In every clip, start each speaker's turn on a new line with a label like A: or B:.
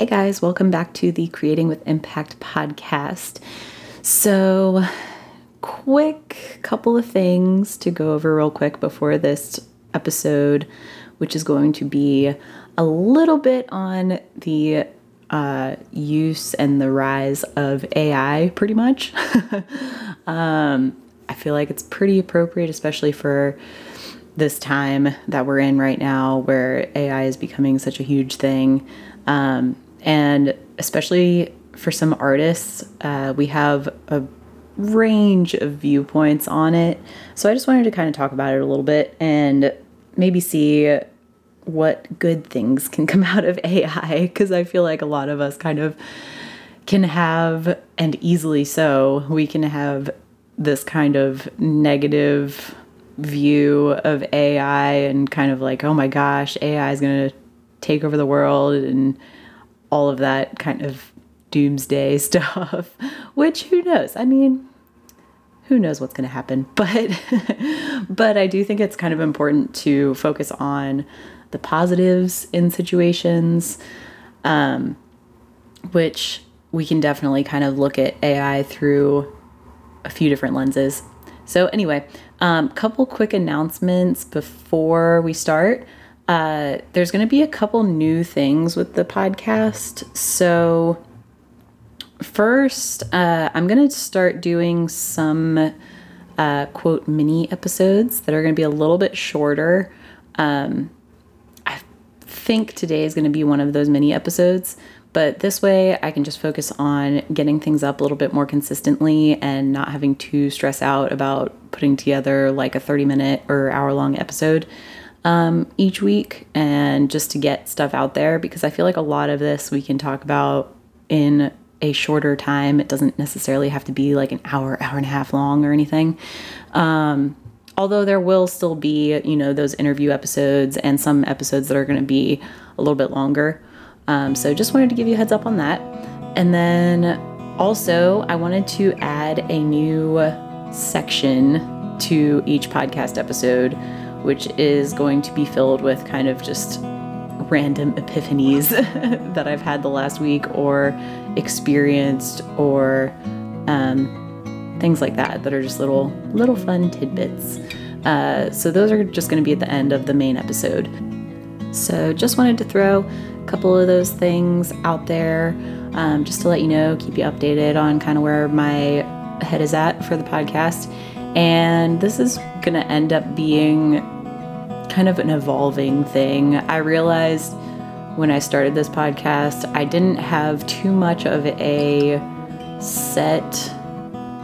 A: Hey guys, welcome back to the Creating with Impact podcast. So, quick couple of things to go over real quick before this episode, which is going to be a little bit on the uh, use and the rise of AI, pretty much. um, I feel like it's pretty appropriate, especially for this time that we're in right now where AI is becoming such a huge thing. Um, and especially for some artists, uh, we have a range of viewpoints on it. So I just wanted to kind of talk about it a little bit and maybe see what good things can come out of AI because I feel like a lot of us kind of can have, and easily so, we can have this kind of negative view of AI and kind of like, oh my gosh, AI is going to take over the world and all of that kind of doomsday stuff, which who knows? I mean, who knows what's going to happen, but but I do think it's kind of important to focus on the positives in situations um, which we can definitely kind of look at AI through a few different lenses. So anyway, a um, couple quick announcements before we start. Uh, there's going to be a couple new things with the podcast. So, first, uh, I'm going to start doing some uh, quote mini episodes that are going to be a little bit shorter. Um, I think today is going to be one of those mini episodes, but this way I can just focus on getting things up a little bit more consistently and not having to stress out about putting together like a 30 minute or hour long episode um, each week and just to get stuff out there because I feel like a lot of this we can talk about in a shorter time. It doesn't necessarily have to be like an hour, hour and a half long or anything. Um, although there will still be, you know, those interview episodes and some episodes that are going to be a little bit longer. Um, so just wanted to give you a heads up on that. And then also, I wanted to add a new section to each podcast episode which is going to be filled with kind of just random epiphanies that I've had the last week or experienced or um, things like that that are just little little fun tidbits. Uh, so those are just going to be at the end of the main episode. So just wanted to throw a couple of those things out there um, just to let you know, keep you updated on kind of where my head is at for the podcast. And this is going to end up being kind of an evolving thing. I realized when I started this podcast, I didn't have too much of a set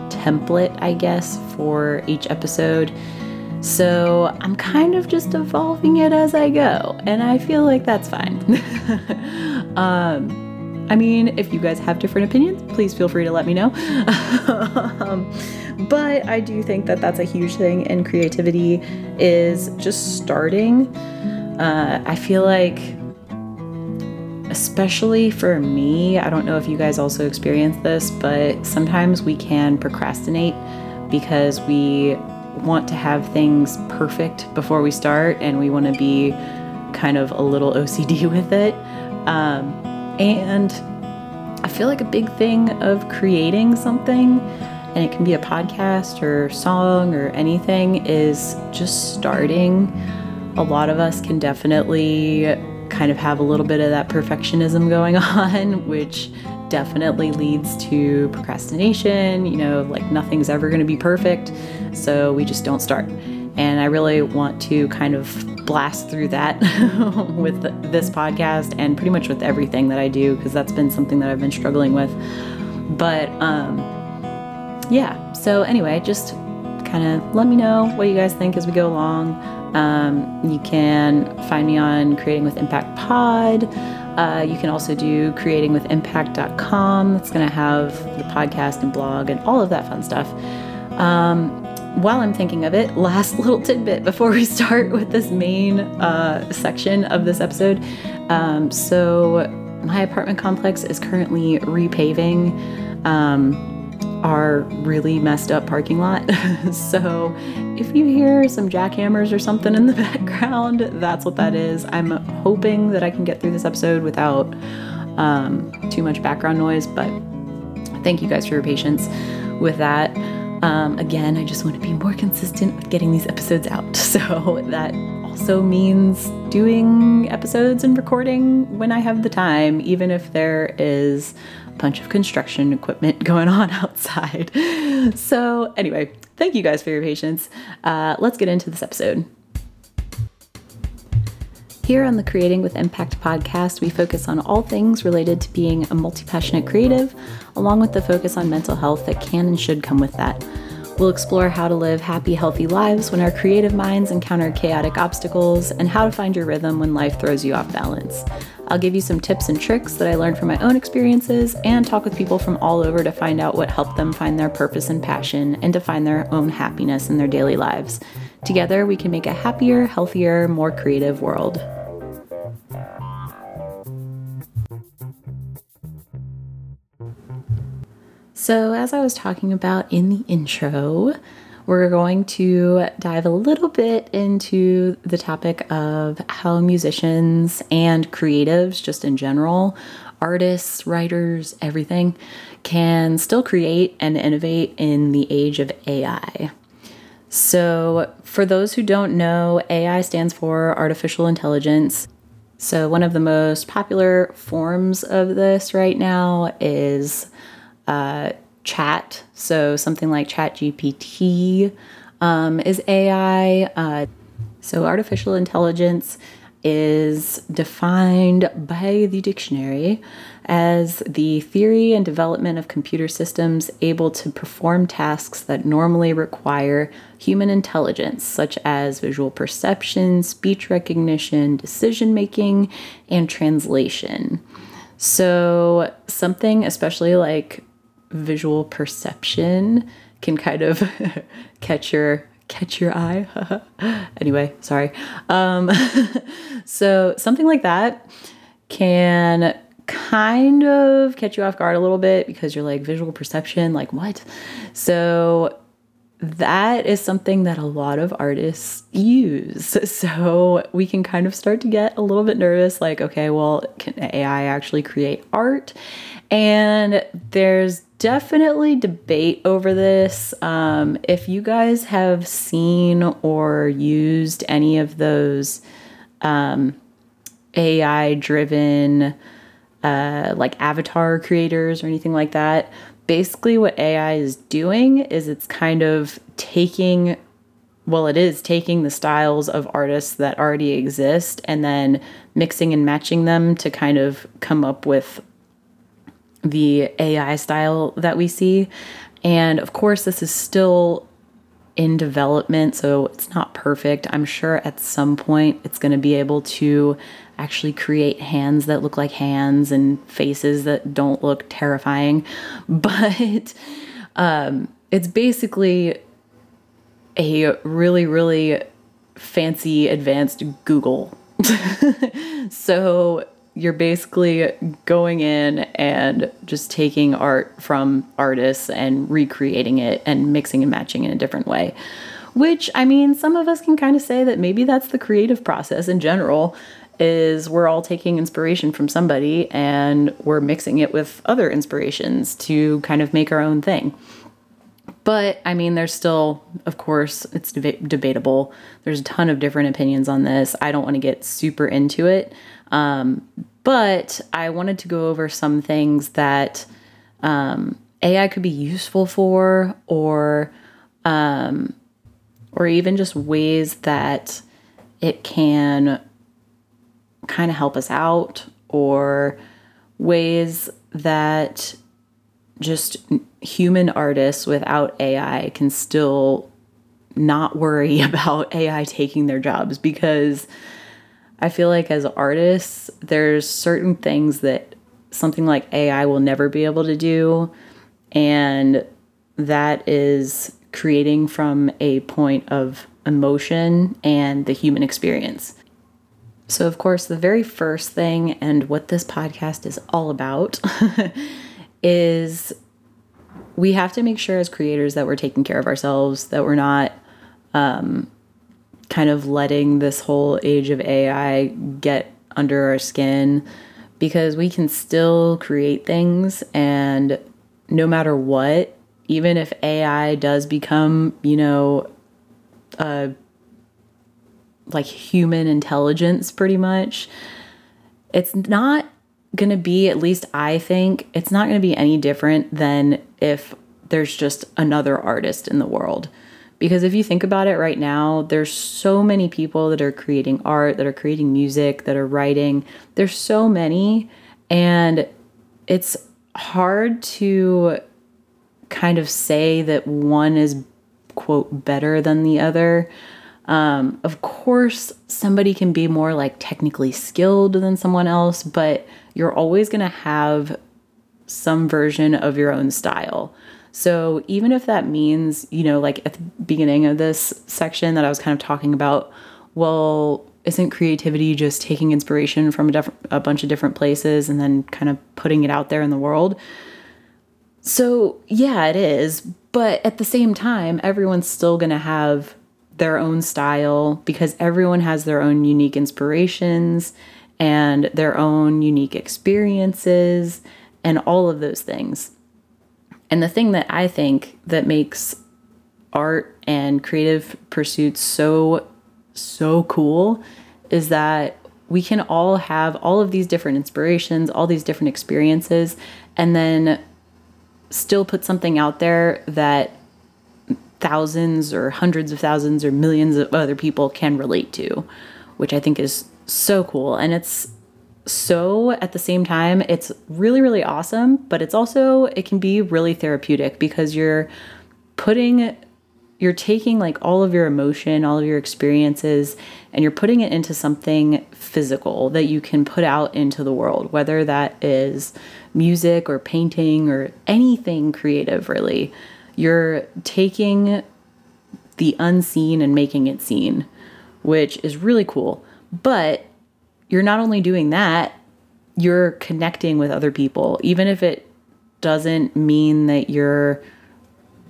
A: template, I guess, for each episode. So I'm kind of just evolving it as I go, and I feel like that's fine. um, I mean, if you guys have different opinions, please feel free to let me know. um, but I do think that that's a huge thing in creativity is just starting. Uh, I feel like, especially for me, I don't know if you guys also experience this, but sometimes we can procrastinate because we want to have things perfect before we start and we want to be kind of a little OCD with it. Um, and I feel like a big thing of creating something, and it can be a podcast or song or anything, is just starting. A lot of us can definitely kind of have a little bit of that perfectionism going on, which definitely leads to procrastination. You know, like nothing's ever going to be perfect, so we just don't start. And I really want to kind of blast through that with this podcast and pretty much with everything that I do because that's been something that I've been struggling with. But um, yeah, so anyway, just kind of let me know what you guys think as we go along. Um, you can find me on Creating with Impact Pod. Uh, you can also do creatingwithimpact.com. That's going to have the podcast and blog and all of that fun stuff. Um, while I'm thinking of it, last little tidbit before we start with this main uh, section of this episode. Um, so, my apartment complex is currently repaving um, our really messed up parking lot. so, if you hear some jackhammers or something in the background, that's what that is. I'm hoping that I can get through this episode without um, too much background noise, but thank you guys for your patience with that. Um, again, I just want to be more consistent with getting these episodes out. So that also means doing episodes and recording when I have the time, even if there is bunch of construction equipment going on outside. So, anyway, thank you guys for your patience. Uh, let's get into this episode. Here on the Creating with Impact podcast, we focus on all things related to being a multi passionate creative, along with the focus on mental health that can and should come with that. We'll explore how to live happy, healthy lives when our creative minds encounter chaotic obstacles and how to find your rhythm when life throws you off balance. I'll give you some tips and tricks that I learned from my own experiences and talk with people from all over to find out what helped them find their purpose and passion and to find their own happiness in their daily lives. Together, we can make a happier, healthier, more creative world. So, as I was talking about in the intro, we're going to dive a little bit into the topic of how musicians and creatives, just in general, artists, writers, everything, can still create and innovate in the age of AI. So, for those who don't know, AI stands for artificial intelligence. So, one of the most popular forms of this right now is uh, chat. So something like ChatGPT um, is AI. Uh, so artificial intelligence is defined by the dictionary as the theory and development of computer systems able to perform tasks that normally require human intelligence, such as visual perception, speech recognition, decision making, and translation. So, something especially like visual perception can kind of catch your catch your eye. anyway, sorry. Um, so something like that can kind of catch you off guard a little bit because you're like visual perception, like what? So that is something that a lot of artists use. So we can kind of start to get a little bit nervous like, okay, well, can AI actually create art? And there's definitely debate over this. Um, if you guys have seen or used any of those um, AI driven, uh, like avatar creators or anything like that, basically what AI is doing is it's kind of taking well, it is taking the styles of artists that already exist and then mixing and matching them to kind of come up with the AI style that we see. And of course, this is still in development, so it's not perfect. I'm sure at some point it's going to be able to actually create hands that look like hands and faces that don't look terrifying. But um, it's basically a really, really fancy advanced Google. so you're basically going in and just taking art from artists and recreating it and mixing and matching in a different way. Which, I mean, some of us can kind of say that maybe that's the creative process in general is we're all taking inspiration from somebody and we're mixing it with other inspirations to kind of make our own thing. But I mean, there's still, of course, it's deb- debatable. There's a ton of different opinions on this. I don't want to get super into it. Um, but I wanted to go over some things that um, AI could be useful for, or um, or even just ways that it can kind of help us out, or ways that just human artists without AI can still not worry about AI taking their jobs because I feel like as artists, there's certain things that something like AI will never be able to do. And that is creating from a point of emotion and the human experience. So, of course, the very first thing, and what this podcast is all about, is we have to make sure as creators that we're taking care of ourselves, that we're not um, kind of letting this whole age of AI get under our skin because we can still create things and no matter what, even if AI does become, you know, like human intelligence pretty much, it's not going to be, at least I think, it's not going to be any different than if there's just another artist in the world. Because if you think about it right now, there's so many people that are creating art, that are creating music, that are writing. There's so many. And it's hard to kind of say that one is, quote, better than the other. Um, of course, somebody can be more like technically skilled than someone else, but you're always going to have some version of your own style. So even if that means, you know, like at the beginning of this section that I was kind of talking about, well, isn't creativity just taking inspiration from a, a bunch of different places and then kind of putting it out there in the world? So, yeah, it is. But at the same time, everyone's still going to have their own style because everyone has their own unique inspirations and their own unique experiences and all of those things. And the thing that I think that makes art and creative pursuits so, so cool is that we can all have all of these different inspirations, all these different experiences, and then still put something out there that thousands or hundreds of thousands or millions of other people can relate to, which I think is so cool. And it's so at the same time it's really really awesome but it's also it can be really therapeutic because you're putting you're taking like all of your emotion all of your experiences and you're putting it into something physical that you can put out into the world whether that is music or painting or anything creative really you're taking the unseen and making it seen which is really cool but you're not only doing that, you're connecting with other people, even if it doesn't mean that you're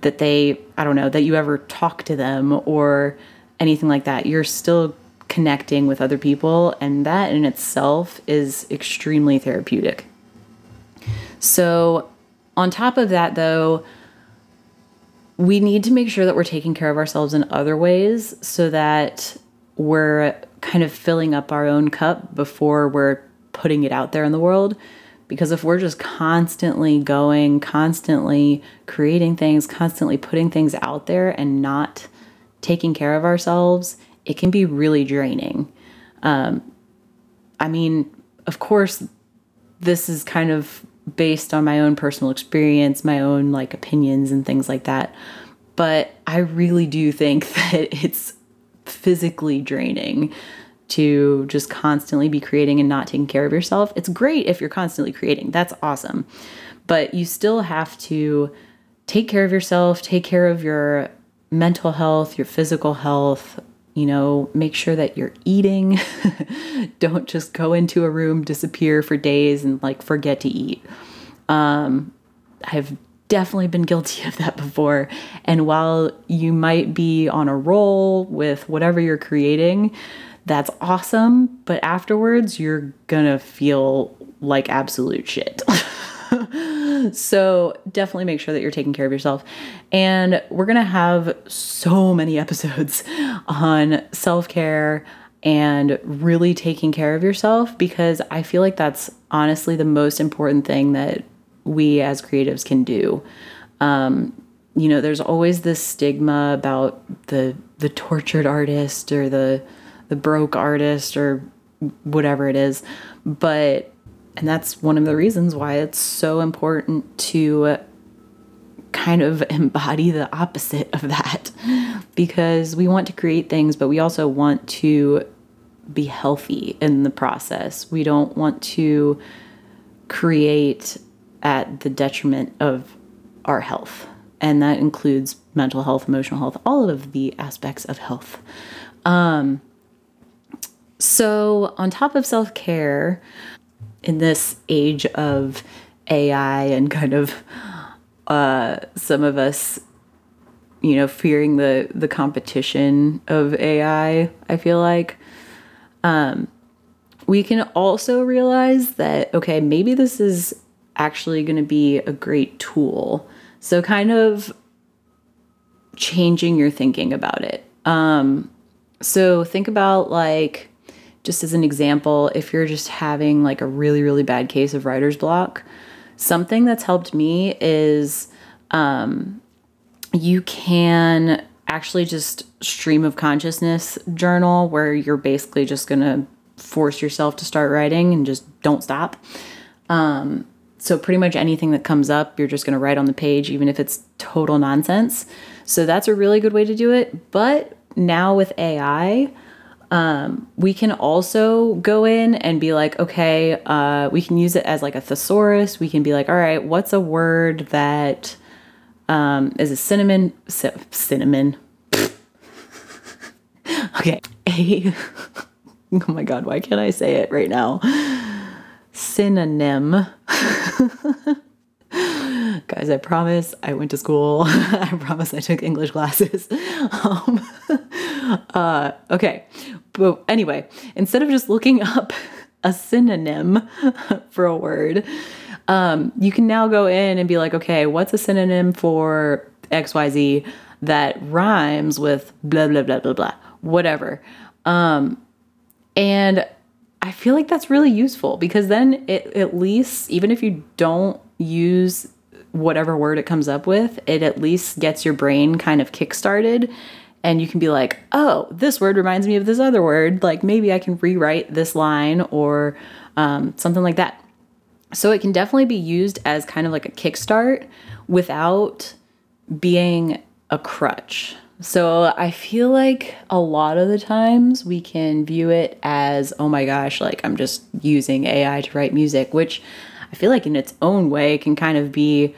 A: that they I don't know that you ever talk to them or anything like that. You're still connecting with other people, and that in itself is extremely therapeutic. So, on top of that, though, we need to make sure that we're taking care of ourselves in other ways so that we're kind of filling up our own cup before we're putting it out there in the world. Because if we're just constantly going, constantly creating things, constantly putting things out there and not taking care of ourselves, it can be really draining. Um, I mean, of course, this is kind of based on my own personal experience, my own like opinions and things like that. But I really do think that it's physically draining to just constantly be creating and not taking care of yourself. It's great if you're constantly creating, that's awesome. But you still have to take care of yourself, take care of your mental health, your physical health. You know, make sure that you're eating. Don't just go into a room, disappear for days, and like forget to eat. Um, I've definitely been guilty of that before. And while you might be on a roll with whatever you're creating, that's awesome. But afterwards, you're gonna feel like absolute shit. so definitely make sure that you're taking care of yourself. And we're gonna have so many episodes on self care and really taking care of yourself because I feel like that's honestly the most important thing that we as creatives can do. Um, you know, there's always this stigma about the the tortured artist or the the broke artist or whatever it is, but and that's one of the reasons why it's so important to kind of embody the opposite of that because we want to create things but we also want to be healthy in the process. We don't want to create at the detriment of our health. And that includes mental health, emotional health, all of the aspects of health. Um, so, on top of self care, in this age of AI and kind of uh, some of us, you know, fearing the the competition of AI, I feel like um, we can also realize that, okay, maybe this is actually going to be a great tool. So, kind of changing your thinking about it. Um, so, think about like, just as an example, if you're just having like a really, really bad case of writer's block, something that's helped me is um, you can actually just stream of consciousness journal where you're basically just going to force yourself to start writing and just don't stop. Um, so, pretty much anything that comes up, you're just going to write on the page, even if it's total nonsense. So, that's a really good way to do it. But now with AI, um, we can also go in and be like, okay, uh, we can use it as like a thesaurus. We can be like, all right, what's a word that um, is a cinnamon? cinnamon. okay, a. oh my god, why can't I say it right now? Synonym. Guys, I promise I went to school. I promise I took English classes. Um, uh, okay, but anyway, instead of just looking up a synonym for a word, um, you can now go in and be like, okay, what's a synonym for XYZ that rhymes with blah, blah, blah, blah, blah, whatever. Um, and I feel like that's really useful because then it at least, even if you don't use whatever word it comes up with, it at least gets your brain kind of kickstarted and you can be like, oh, this word reminds me of this other word. Like maybe I can rewrite this line or um, something like that. So it can definitely be used as kind of like a kickstart without being a crutch. So I feel like a lot of the times we can view it as, oh my gosh, like I'm just using AI to write music, which I feel like in its own way can kind of be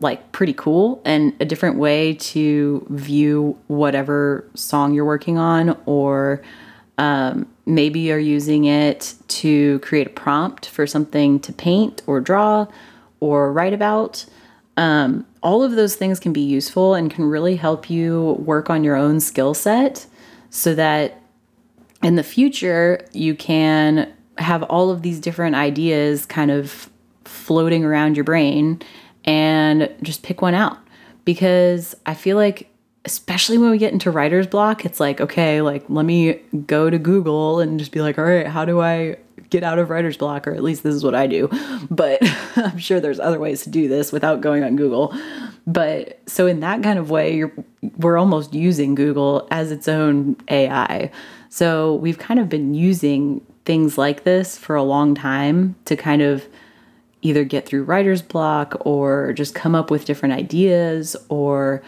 A: like pretty cool and a different way to view whatever song you're working on or um, maybe you're using it to create a prompt for something to paint or draw or write about. Um, all of those things can be useful and can really help you work on your own skill set so that in the future you can have all of these different ideas kind of floating around your brain and just pick one out. Because I feel like especially when we get into writer's block it's like okay like let me go to Google and just be like all right how do I get out of writer's block or at least this is what I do. But I'm sure there's other ways to do this without going on Google. But so in that kind of way we're almost using Google as its own AI so we've kind of been using things like this for a long time to kind of either get through writer's block or just come up with different ideas or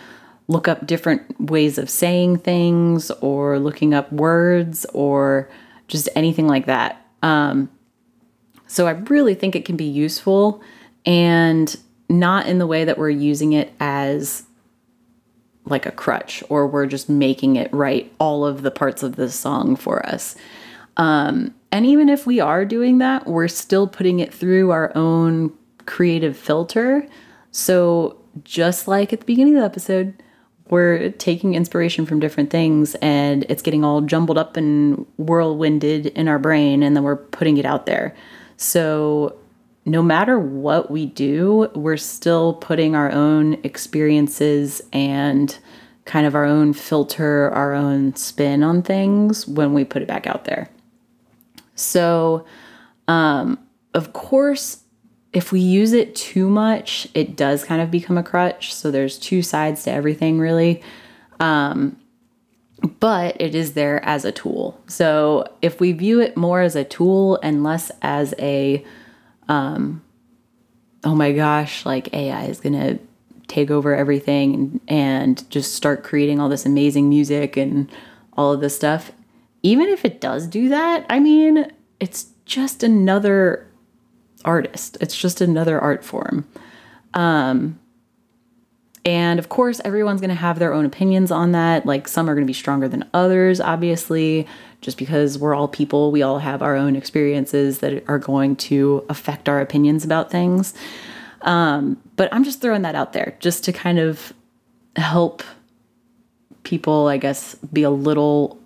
A: look up different ways of saying things or looking up words or just anything like that. Um, so I really think it can be useful and not in the way that we're using it as like a crutch or we're just making it write all of the parts of the song for us. Um, and even if we are doing that, we're still putting it through our own creative filter. So, just like at the beginning of the episode, we're taking inspiration from different things and it's getting all jumbled up and whirlwinded in our brain, and then we're putting it out there. So, no matter what we do, we're still putting our own experiences and kind of our own filter, our own spin on things when we put it back out there. So, um, of course, if we use it too much, it does kind of become a crutch. So there's two sides to everything, really. Um, but it is there as a tool. So if we view it more as a tool and less as a, um, oh my gosh, like AI is going to take over everything and, and just start creating all this amazing music and all of this stuff, even if it does do that, I mean, it's just another artist. It's just another art form. Um, and of course, everyone's going to have their own opinions on that. Like some are going to be stronger than others, obviously, just because we're all people. We all have our own experiences that are going to affect our opinions about things. Um, but I'm just throwing that out there just to kind of help people, I guess, be a little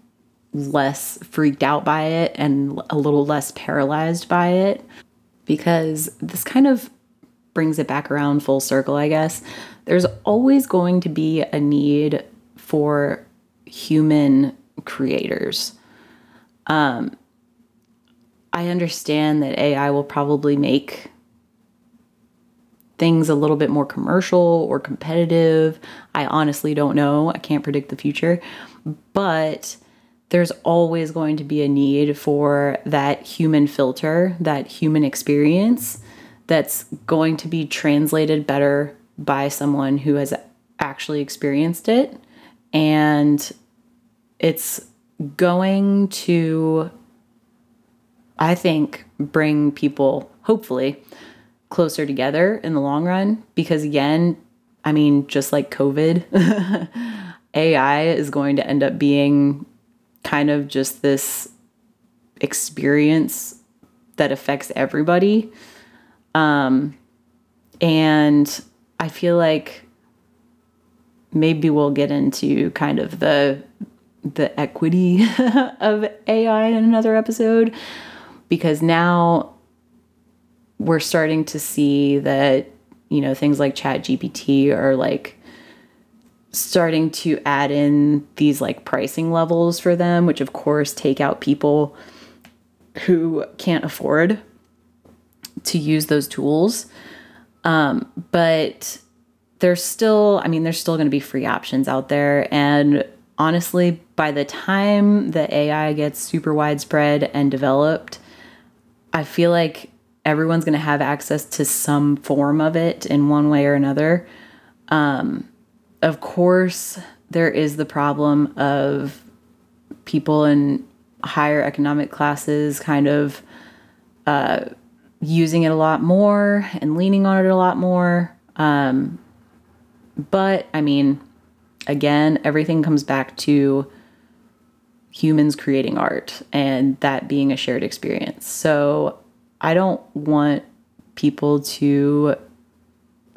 A: less freaked out by it and a little less paralyzed by it because this kind of brings it back around full circle, I guess. There's always going to be a need for human creators. Um, I understand that AI will probably make things a little bit more commercial or competitive. I honestly don't know. I can't predict the future. But there's always going to be a need for that human filter, that human experience that's going to be translated better by someone who has actually experienced it. And it's going to, I think, bring people, hopefully, closer together in the long run. Because again, I mean, just like COVID, AI is going to end up being kind of just this experience that affects everybody. Um, and I feel like maybe we'll get into kind of the the equity of AI in another episode because now we're starting to see that you know things like ChatGPT are like starting to add in these like pricing levels for them which of course take out people who can't afford to use those tools. Um, but there's still i mean there's still going to be free options out there. And honestly by the time the ai gets super widespread and developed i feel like everyone's going to have access to some form of it in one way or another. Um, of course there is the problem of people in higher economic classes kind of uh, using it a lot more and leaning on it a lot more. Um, but I mean, again, everything comes back to humans creating art and that being a shared experience. So I don't want people to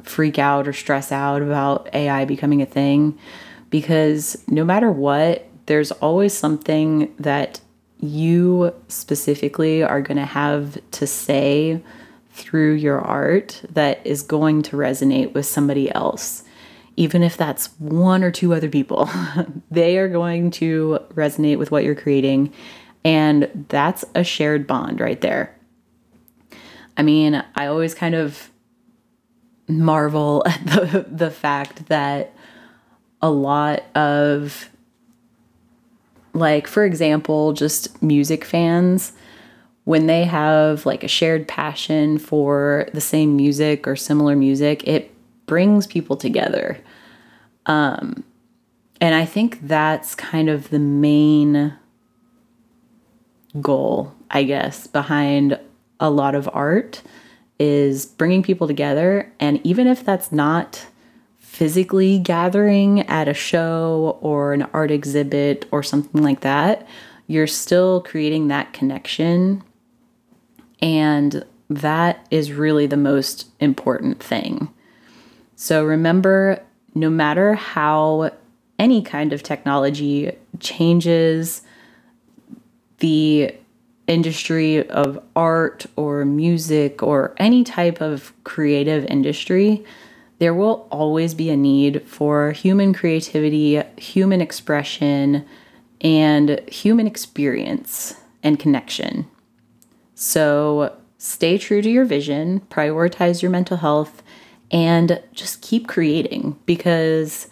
A: freak out or stress out about AI becoming a thing because no matter what, there's always something that you specifically are going to have to say through your art that is going to resonate with somebody else. Even if that's one or two other people, they are going to resonate with what you're creating. And that's a shared bond right there. I mean, I always kind of marvel at the, the fact that a lot of like, for example, just music fans, when they have like a shared passion for the same music or similar music, it brings people together. Um, and I think that's kind of the main goal, I guess, behind a lot of art is bringing people together. And even if that's not physically gathering at a show or an art exhibit or something like that, you're still creating that connection. And that is really the most important thing. So remember, no matter how any kind of technology changes the industry of art or music or any type of creative industry, there will always be a need for human creativity, human expression, and human experience and connection. So stay true to your vision, prioritize your mental health, and just keep creating because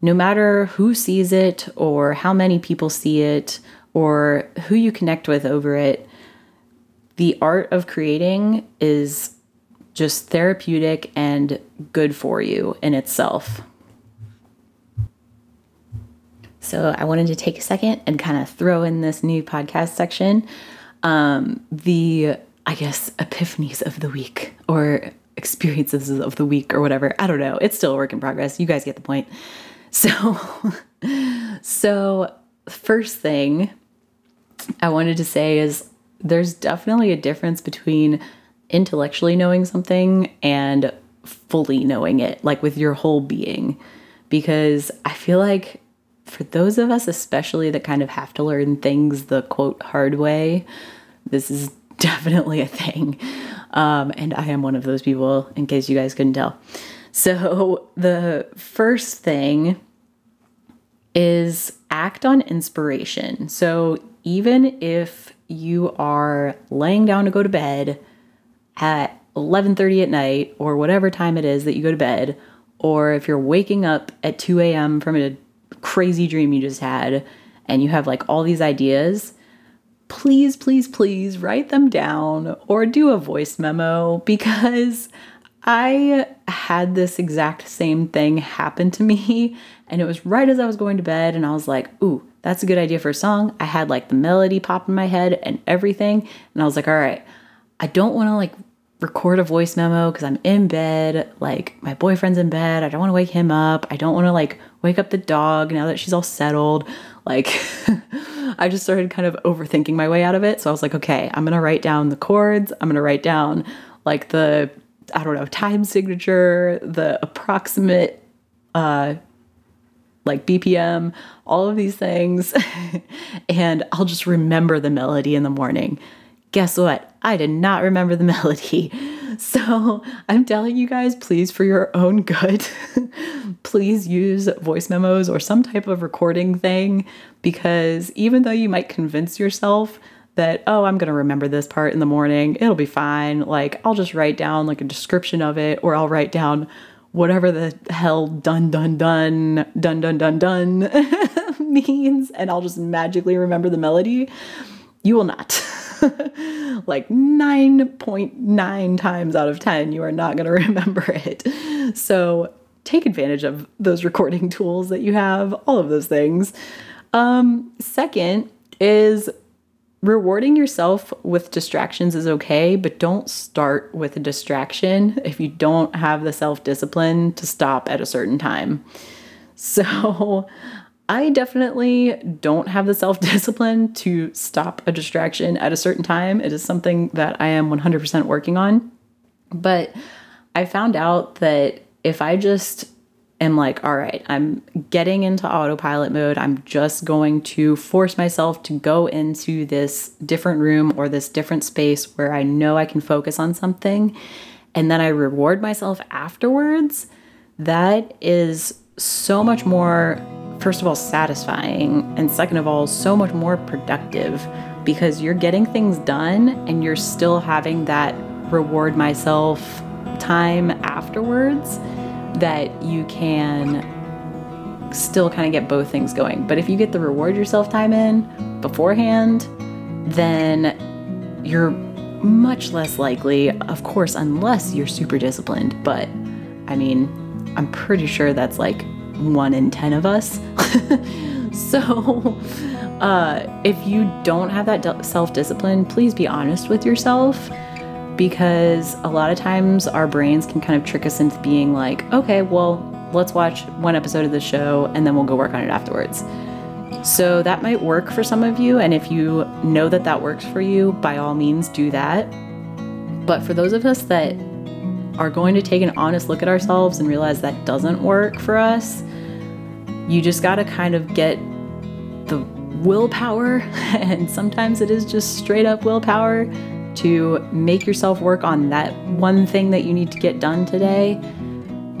A: no matter who sees it or how many people see it or who you connect with over it, the art of creating is just therapeutic and good for you in itself. So, I wanted to take a second and kind of throw in this new podcast section um, the, I guess, epiphanies of the week or experiences of the week or whatever. I don't know. It's still a work in progress. You guys get the point. So, so first thing I wanted to say is there's definitely a difference between intellectually knowing something and fully knowing it, like with your whole being. Because I feel like for those of us, especially that kind of have to learn things the quote hard way, this is definitely a thing. Um, and I am one of those people, in case you guys couldn't tell. So, the first thing is act on inspiration. So, even if you are laying down to go to bed at 11:30 at night or whatever time it is that you go to bed, or if you're waking up at 2 a.m. from a crazy dream you just had and you have like all these ideas, please, please, please write them down or do a voice memo because I had this exact same thing happen to me. And it was right as I was going to bed, and I was like, ooh, that's a good idea for a song. I had like the melody pop in my head and everything. And I was like, all right, I don't want to like record a voice memo because I'm in bed. Like, my boyfriend's in bed. I don't want to wake him up. I don't want to like wake up the dog now that she's all settled. Like, I just started kind of overthinking my way out of it. So I was like, okay, I'm going to write down the chords. I'm going to write down like the, I don't know, time signature, the approximate, uh, like BPM, all of these things. and I'll just remember the melody in the morning. Guess what? I did not remember the melody. So I'm telling you guys, please, for your own good, please use voice memos or some type of recording thing because even though you might convince yourself that, oh, I'm going to remember this part in the morning, it'll be fine. Like, I'll just write down like a description of it or I'll write down whatever the hell dun dun dun dun dun dun dun means and I'll just magically remember the melody. You will not. like 9.9 times out of 10, you are not going to remember it. So take advantage of those recording tools that you have, all of those things. Um, second is rewarding yourself with distractions is okay, but don't start with a distraction if you don't have the self discipline to stop at a certain time. So, I definitely don't have the self discipline to stop a distraction at a certain time. It is something that I am 100% working on. But I found out that if I just am like, all right, I'm getting into autopilot mode, I'm just going to force myself to go into this different room or this different space where I know I can focus on something, and then I reward myself afterwards, that is so much more first of all, satisfying, and second of all, so much more productive because you're getting things done and you're still having that reward myself time afterwards that you can still kind of get both things going. But if you get the reward yourself time in beforehand, then you're much less likely, of course, unless you're super disciplined. But I mean, I'm pretty sure that's like one in 10 of us. so, uh, if you don't have that self discipline, please be honest with yourself because a lot of times our brains can kind of trick us into being like, okay, well, let's watch one episode of the show and then we'll go work on it afterwards. So that might work for some of you. And if you know that that works for you, by all means, do that. But for those of us that are going to take an honest look at ourselves and realize that doesn't work for us, you just got to kind of get the willpower, and sometimes it is just straight up willpower to make yourself work on that one thing that you need to get done today.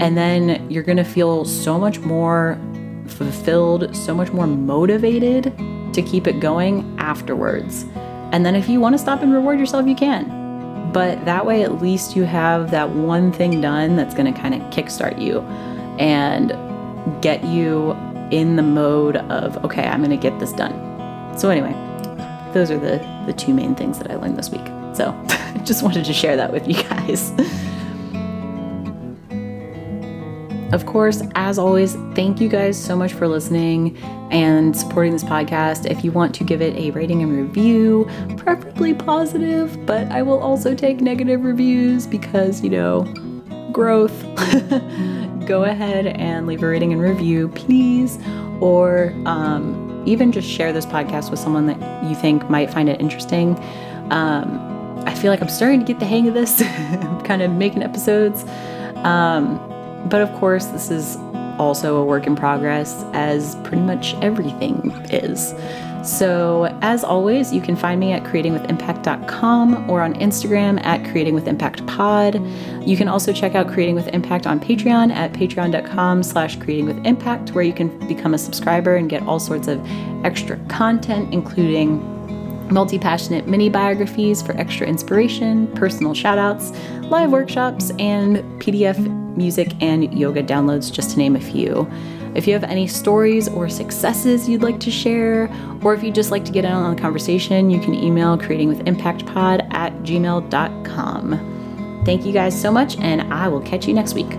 A: And then you're going to feel so much more fulfilled, so much more motivated to keep it going afterwards. And then if you want to stop and reward yourself, you can. But that way, at least you have that one thing done that's going to kind of kickstart you and get you in the mode of, okay, I'm going to get this done. So, anyway, those are the, the two main things that I learned this week. So, I just wanted to share that with you guys. Of course, as always, thank you guys so much for listening and supporting this podcast. If you want to give it a rating and review, preferably positive, but I will also take negative reviews because, you know, growth. Go ahead and leave a rating and review, please, or um, even just share this podcast with someone that you think might find it interesting. Um, I feel like I'm starting to get the hang of this, kind of making episodes. Um, but of course, this is also a work in progress, as pretty much everything is. So, as always, you can find me at creatingwithimpact.com or on Instagram at creatingwithimpactpod. You can also check out Creating with Impact on Patreon at patreon.com slash creatingwithimpact, where you can become a subscriber and get all sorts of extra content, including multi passionate mini biographies for extra inspiration, personal shoutouts, live workshops, and PDF music and yoga downloads, just to name a few. If you have any stories or successes you'd like to share, or if you'd just like to get in on the conversation, you can email creatingwithimpactpod at gmail.com. Thank you guys so much, and I will catch you next week.